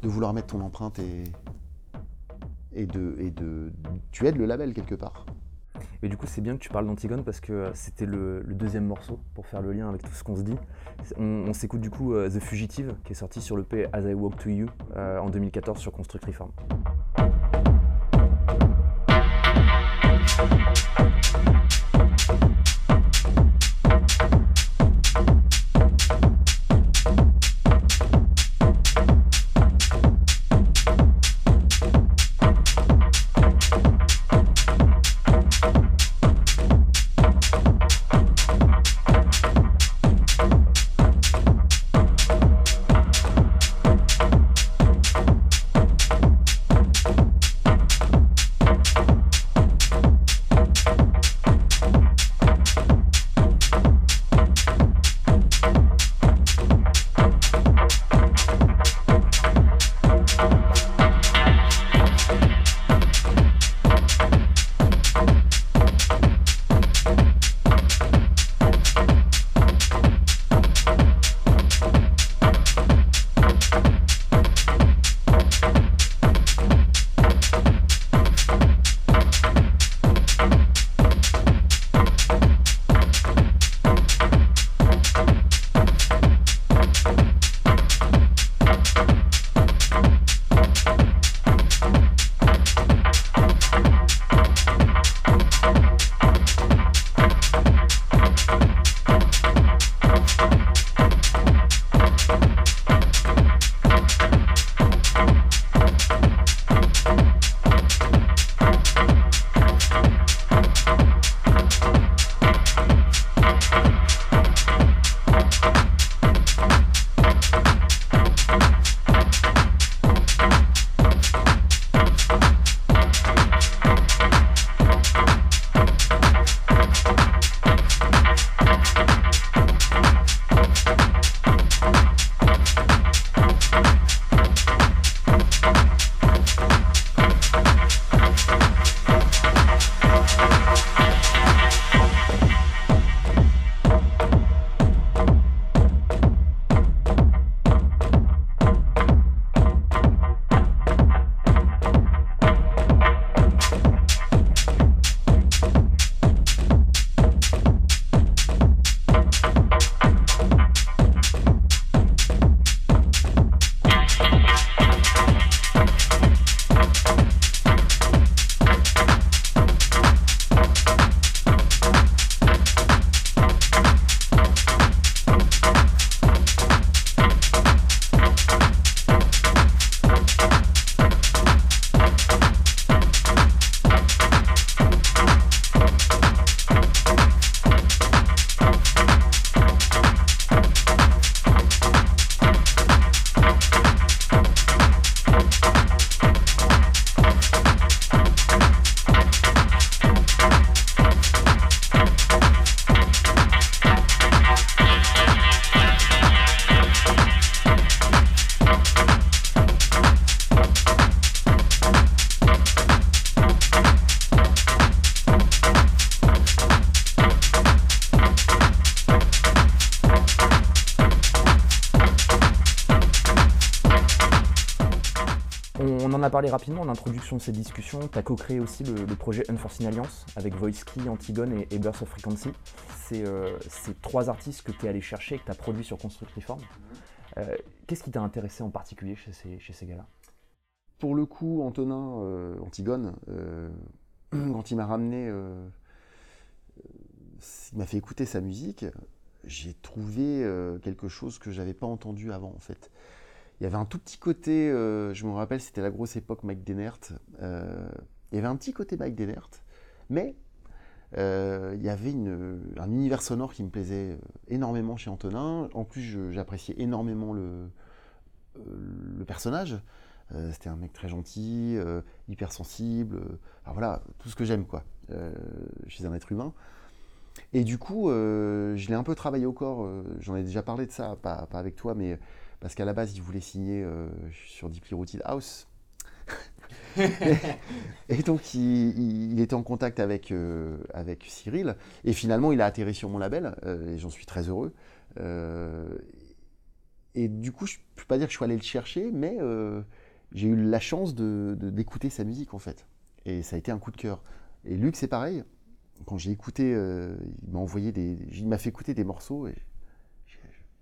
de vouloir mettre ton empreinte et, et, de, et de tu aides le label quelque part. Et du coup, c'est bien que tu parles d'Antigone parce que euh, c'était le, deuxième morceau pour faire le lien avec tout ce qu'on se dit. On, s'écoute du coup euh, The Fugitive qui est sorti sur le P As I Walk to You euh, en 2014 sur Construct Reform. Parlé rapidement en introduction de cette discussion. Tu as co-créé aussi le, projet Unforeseen Alliance avec Voice-Key, Antigone et, et, Burst of Frequency. C'est ces trois artistes que tu es allé chercher et que tu as produits sur Construct Reform. Qu'est-ce qui t'a intéressé en particulier chez ces, chez ces gars-là? Pour le coup, Antonin, Antigone, quand il m'a ramené il m'a fait écouter sa musique, j'ai trouvé euh, quelque chose que j'avais pas entendu avant en fait. Il y avait un tout petit côté, euh, je me rappelle, c'était la grosse époque Mike Denert. Euh, il y avait un petit côté Mike Denert, mais il y avait un univers sonore qui me plaisait énormément chez Antonin. En plus, j'appréciais énormément le, personnage. c'était un mec très gentil, hypersensible. enfin voilà, tout ce que j'aime quoi, chez un être humain. Et du coup, euh, je l'ai un peu travaillé au corps. Euh, j'en ai déjà parlé de ça, pas, avec toi, mais parce qu'à la base, il voulait signer euh, sur Deeply Rooted House. et donc, il, était en contact avec, avec Cyril. Et finalement, il a atterri sur mon label. et j'en suis très heureux. et du coup, je ne peux pas dire que je suis allé le chercher, mais j'ai eu la chance d'écouter de, sa musique, en fait. Et ça a été un coup de cœur. Et Luc, c'est pareil quand j'ai écouté, euh, il m'a envoyé des, il m'a fait écouter des morceaux et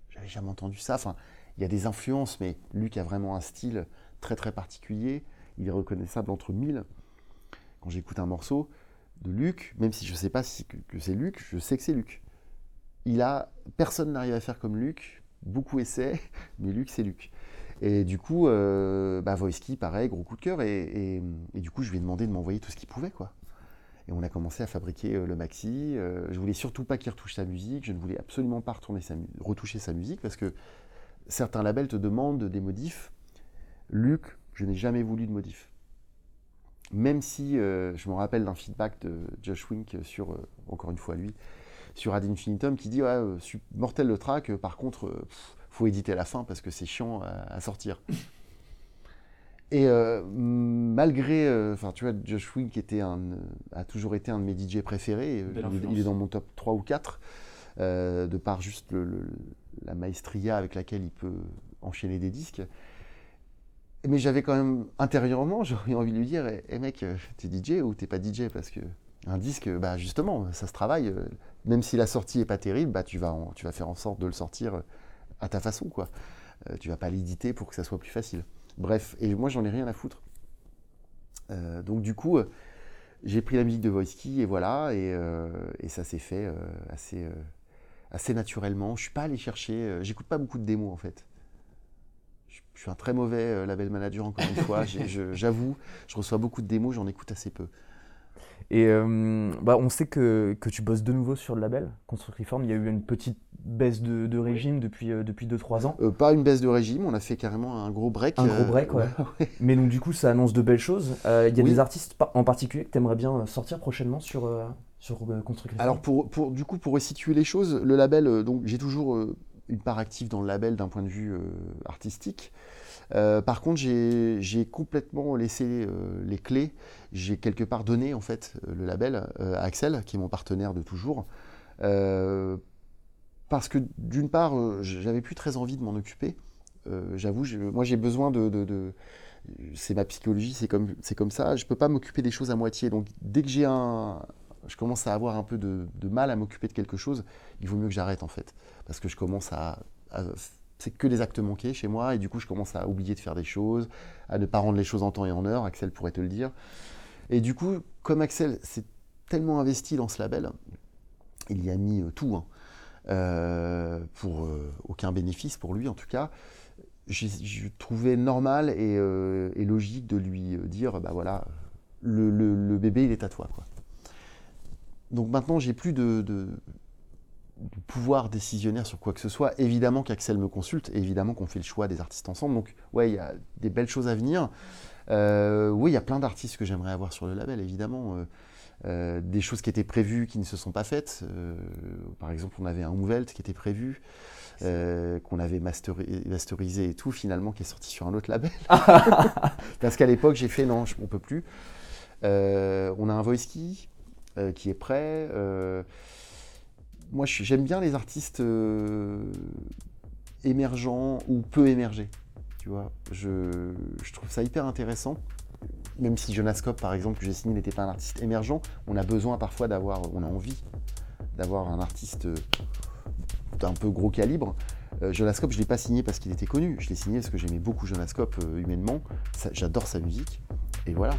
j'avais jamais entendu ça. Enfin, il y a des influences, mais Luc a vraiment un style très très particulier. Il est reconnaissable entre mille. Quand j'écoute un morceau de Luc, même si je ne sais pas que, c'est Luc, je sais que c'est Luc. Il a, personne n'arrive à faire comme Luc. Beaucoup essaient, mais Luc c'est Luc. Et du coup, euh, bah, pareil, gros coup de cœur. Et, du coup, je lui ai demandé de m'envoyer tout ce qu'il pouvait, quoi. Et on a commencé à fabriquer euh, le maxi. Euh, je voulais surtout pas qu'il retouche sa musique. Je ne voulais absolument pas retoucher sa musique parce que certains labels te demandent des modifs. Luc, je n'ai jamais voulu de modifs. Même si euh, je me rappelle d'un feedback de Josh Wink sur, encore une fois lui, sur Ad Infinitum qui dit ouais, mortel le track, par contre, faut éditer la fin parce que c'est chiant à sortir. Et euh, malgré, euh, enfin tu vois, Josh Wink était un, a toujours été un de mes DJ préférés. Il, est dans mon top 3 ou 4, euh, de par juste la maestria avec laquelle il peut enchaîner des disques. Mais j'avais quand même, intérieurement, j'aurais envie de lui dire, hé eh, mec, t'es DJ ou t'es pas DJ Parce que un disque, bah justement, ça se travaille. Même si la sortie est pas terrible, bah tu vas, tu vas faire en sorte de le sortir à ta façon, quoi. tu vas pas l'éditer pour que ça soit plus facile. Bref, et moi j'en ai rien à foutre. Euh, donc du coup, euh, j'ai pris la musique de Voice-Key et voilà, et, euh, ça s'est fait assez, assez naturellement. Je suis pas allé chercher, j'écoute pas beaucoup de démos en fait. Je, je suis un très mauvais label manager encore une fois, j'avoue, je reçois beaucoup de démos, j'en écoute assez peu. Et euh, bah, on sait que, que, tu bosses de nouveau sur le label Construct Reform. Il y a eu une petite baisse de, régime depuis 2-3 euh, depuis ans. Euh, pas une baisse de régime, on a fait carrément un gros break. Un gros break, ouais. Mais donc du coup, ça annonce de belles choses. Il y a des artistes en particulier que tu aimerais bien sortir prochainement sur, Reform Alors pour, pour, du coup, pour resituer les choses, le label, donc j'ai toujours une part active dans le label d'un point de vue artistique. Euh, par contre, j'ai complètement laissé euh, les clés. J'ai quelque part donné en fait le label euh, à Axel, qui est mon partenaire de toujours. parce que d'une part, j'avais plus très envie de m'en occuper. J'avoue, moi j'ai besoin de, c'est ma psychologie, c'est comme, comme ça. Je ne peux pas m'occuper des choses à moitié. Donc dès que j'ai un, je commence à avoir un peu de, mal à m'occuper de quelque chose, il vaut mieux que j'arrête en fait, parce que je commence à c'est que des actes manqués chez moi, et du coup, je commence à oublier de faire des choses, à ne pas rendre les choses en temps et en heure. Axel pourrait te le dire. Et du coup, comme Axel s'est tellement investi dans ce label, il y a mis euh, tout, hein, euh, pour euh, aucun bénéfice pour lui en tout cas. Je trouvais normal et, logique de lui dire, bah voilà, le, bébé il est à toi. Quoi. Donc maintenant, j'ai plus de, de pouvoir décisionnaire sur quoi que ce soit. Évidemment qu'Axel me consulte, évidemment qu'on fait le choix des artistes ensemble. Donc, ouais, il y a des belles choses à venir. Euh, oui, il y a plein d'artistes que j'aimerais avoir sur le label, évidemment. Euh, euh, des choses qui étaient prévues qui ne se sont pas faites. par exemple, on avait un Ouvelt qui était prévu, qu'on avait masterisé et tout, finalement, qui est sorti sur un autre label. Parce qu'à l'époque, j'ai fait non, on peut plus. on a un Voice Key qui est prêt moi, j'aime bien les artistes euh, émergents ou peu émergés. Tu vois, je, trouve ça hyper intéressant. Même si Jonascope, par exemple, que j'ai signé, n'était pas un artiste émergent, on a besoin parfois d'avoir, on a envie d'avoir un artiste d'un peu gros calibre. Euh, Jonascope, je ne l'ai pas signé parce qu'il était connu. Je l'ai signé parce que j'aimais beaucoup Jonascope euh, humainement. J'adore sa musique. Et voilà.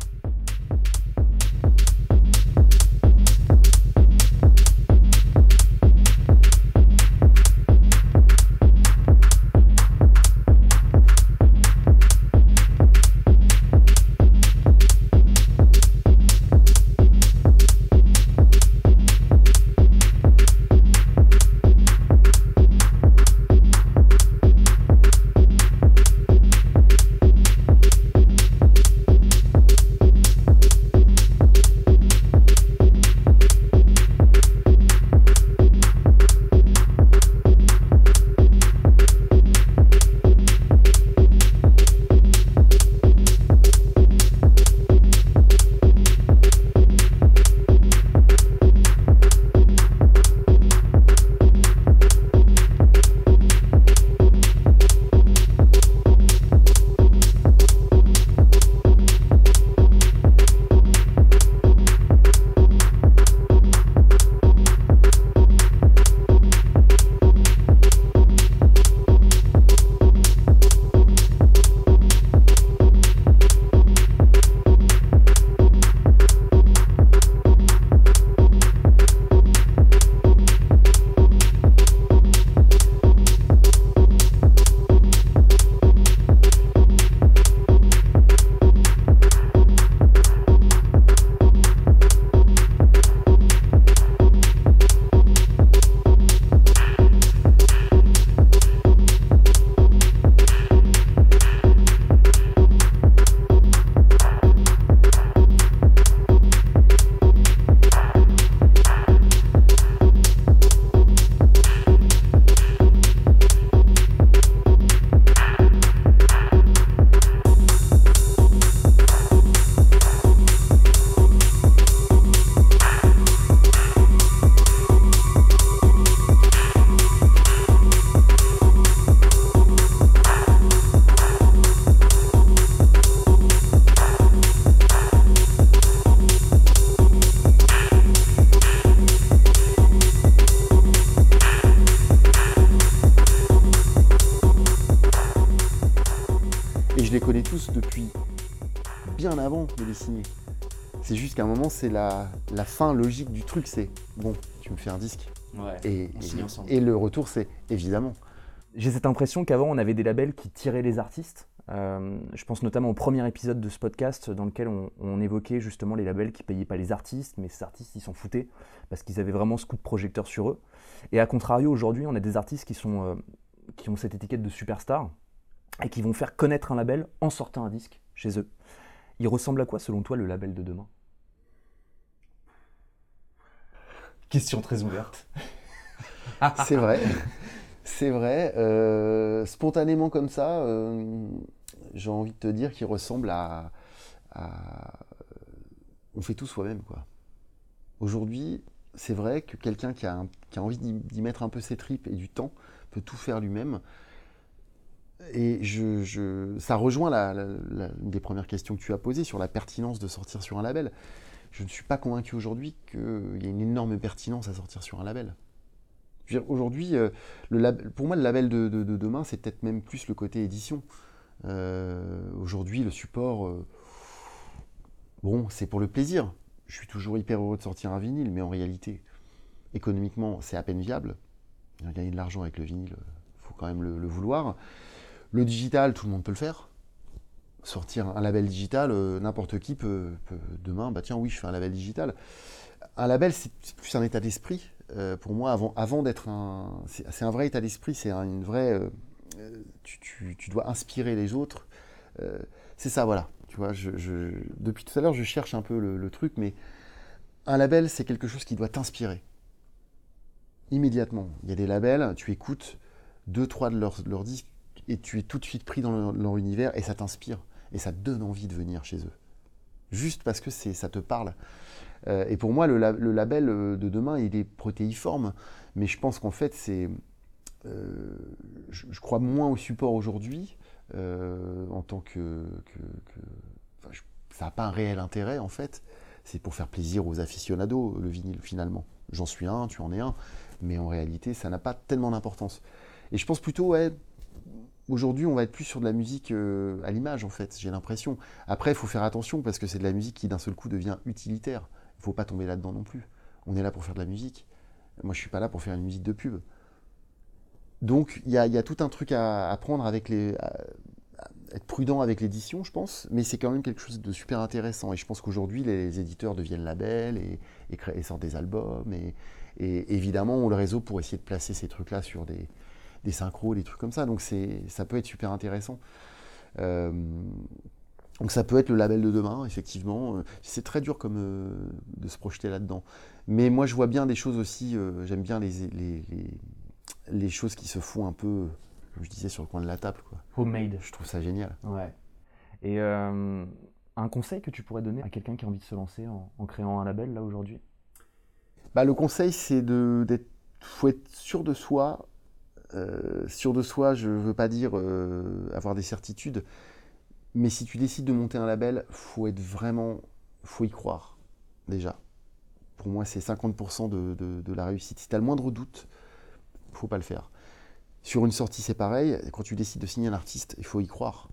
Signer. C'est juste qu'à un moment, c'est la, fin logique du truc, c'est bon, tu me fais un disque. et, et, le retour, c'est évidemment. J'ai cette impression qu'avant, on avait des labels qui tiraient les artistes. Euh, je pense notamment au premier épisode de ce podcast dans lequel on, évoquait justement les labels qui payaient pas les artistes, mais ces artistes, ils s'en foutaient parce qu'ils avaient vraiment ce coup de projecteur sur eux. Et à contrario, aujourd'hui, on a des artistes qui, sont, euh, qui ont cette étiquette de superstar, et qui vont faire connaître un label en sortant un disque chez eux. Il ressemble à quoi selon toi le label de demain? Question très ouverte. C'est vrai. C'est vrai. Euh, spontanément comme ça, euh, j'ai envie de te dire qu'il ressemble à, On fait tout soi-même, quoi. Aujourd'hui, c'est vrai que quelqu'un qui, qui, a envie d'y mettre un peu ses tripes et du temps peut tout faire lui-même. Et ça rejoint la, une des premières questions que tu as posées sur la pertinence de sortir sur un label. Je ne suis pas convaincu aujourd'hui qu'il y ait une énorme pertinence à sortir sur un label. Aujourd'hui, euh, pour moi, le label de, demain, c'est peut-être même plus le côté édition. Euh, aujourd'hui, le support, euh, bon, c'est pour le plaisir. Je suis toujours hyper heureux de sortir un vinyle, mais en réalité, économiquement, c'est à peine viable. Gagner de l'argent avec le vinyle, il faut quand même le vouloir. Le digital, tout le monde peut le faire. Sortir un label digital, euh, n'importe qui peut, demain, bah tiens, oui, je fais un label digital. Un label, c'est plus un état d'esprit. Euh, pour moi, avant, d'être un. C'est un vrai état d'esprit, c'est une vraie. Euh, tu, dois inspirer les autres. c'est ça, voilà. Tu vois, depuis tout à l'heure, je cherche un peu le, truc, mais un label, c'est quelque chose qui doit t'inspirer. Immédiatement. Il y a des labels, tu écoutes deux, trois de leurs disques, et tu es tout de suite pris dans leur, univers et ça t'inspire et ça te donne envie de venir chez eux. Juste parce que ça te parle. Euh, et pour moi, le, label euh, de demain, il est protéiforme, mais je pense qu'en fait, c'est. Euh, je, crois moins au support aujourd'hui. en tant que, ça n'a pas un réel intérêt en fait. C'est pour faire plaisir aux aficionados, le vinyle finalement. J'en suis un, tu en es un, mais en réalité, ça n'a pas tellement d'importance. Et je pense plutôt, ouais, aujourd'hui, on va être plus sur de la musique euh, à l'image, en fait, j'ai l'impression. Après, il faut faire attention parce que c'est de la musique qui, d'un seul coup, devient utilitaire. Il ne faut pas tomber là-dedans non plus. On est là pour faire de la musique. Moi, je ne suis pas là pour faire une musique de pub. Donc, il y, a, tout un truc à, prendre avec les. être prudent avec l'édition, je pense, mais c'est quand même quelque chose de super intéressant. Et je pense qu'aujourd'hui, les, éditeurs deviennent labels et, et, sortent des albums. Et, et évidemment, on le réseau pour essayer de placer ces trucs-là sur des, des synchros, des trucs comme ça. Donc ça peut être super intéressant. Euh, donc ça peut être le label de demain, effectivement. C'est très dur comme euh, de se projeter là-dedans. Mais moi, je vois bien des choses aussi. Euh, j'aime bien les, les, les, choses qui se font un peu, comme je disais, sur le coin de la table. Quoi. Homemade. Je trouve ça génial. Ouais. Et un conseil que tu pourrais donner à quelqu'un qui a envie de se lancer en, en créant un label là aujourd'hui? Bah, Le conseil, c'est d'être faut être sûr de soi euh, sûr de soi, je ne veux pas dire euh, avoir des certitudes, mais si tu décides de monter un label, faut être vraiment, faut y croire déjà. Pour moi, c'est 50% de, la réussite. Si tu as le moindre doute, faut pas le faire. Sur une sortie, c'est pareil. Quand tu décides de signer un artiste, il faut y croire.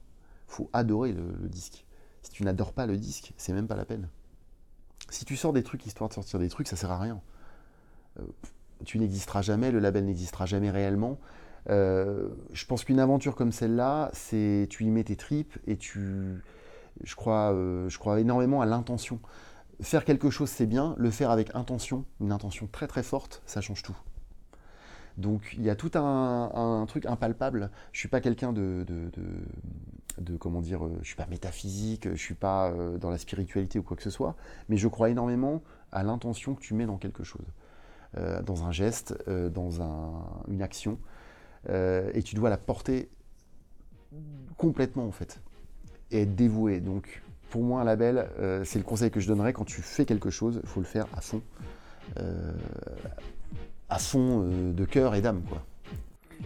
Faut adorer le, disque. Si tu n'adores pas le disque, c'est même pas la peine. Si tu sors des trucs histoire de sortir des trucs, ça sert à rien. Euh, tu n'existeras jamais, le label n'existera jamais réellement. Euh, je pense qu'une aventure comme celle-là, c'est tu y mets tes tripes et tu, je crois, euh, je crois énormément à l'intention. Faire quelque chose, c'est bien. Le faire avec intention, une intention très très forte, ça change tout. Donc il y a tout un, truc impalpable. Je suis pas quelqu'un de, de, comment dire, euh, je suis pas métaphysique, je suis pas dans la spiritualité ou quoi que ce soit, mais je crois énormément à l'intention que tu mets dans quelque chose. Euh, dans un geste, euh, dans une action, euh, et tu dois la porter complètement en fait, et être dévoué. Donc pour moi, un label, c'est le conseil que je donnerais quand tu fais quelque chose, il faut le faire à fond, à fond de cœur et d'âme quoi.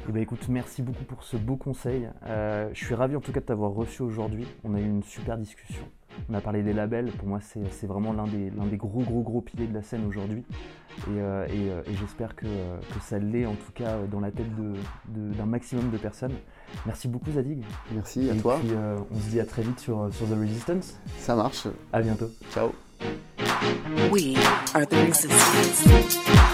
Eh ben écoute, merci beaucoup pour ce beau conseil. je suis ravi en tout cas de t'avoir reçu aujourd'hui. On a eu une super discussion. On a parlé des labels, pour moi c'est vraiment l'un des, des, gros gros gros piliers de la scène aujourd'hui. Et, euh, euh, j'espère que, que, ça l'est en tout cas dans la tête d'un de, maximum de personnes. Merci beaucoup Zadig. Merci à toi. Et puis euh, on se dit à très vite sur, sur The Resistance. Ça marche. À bientôt. Ciao. We are the resistance.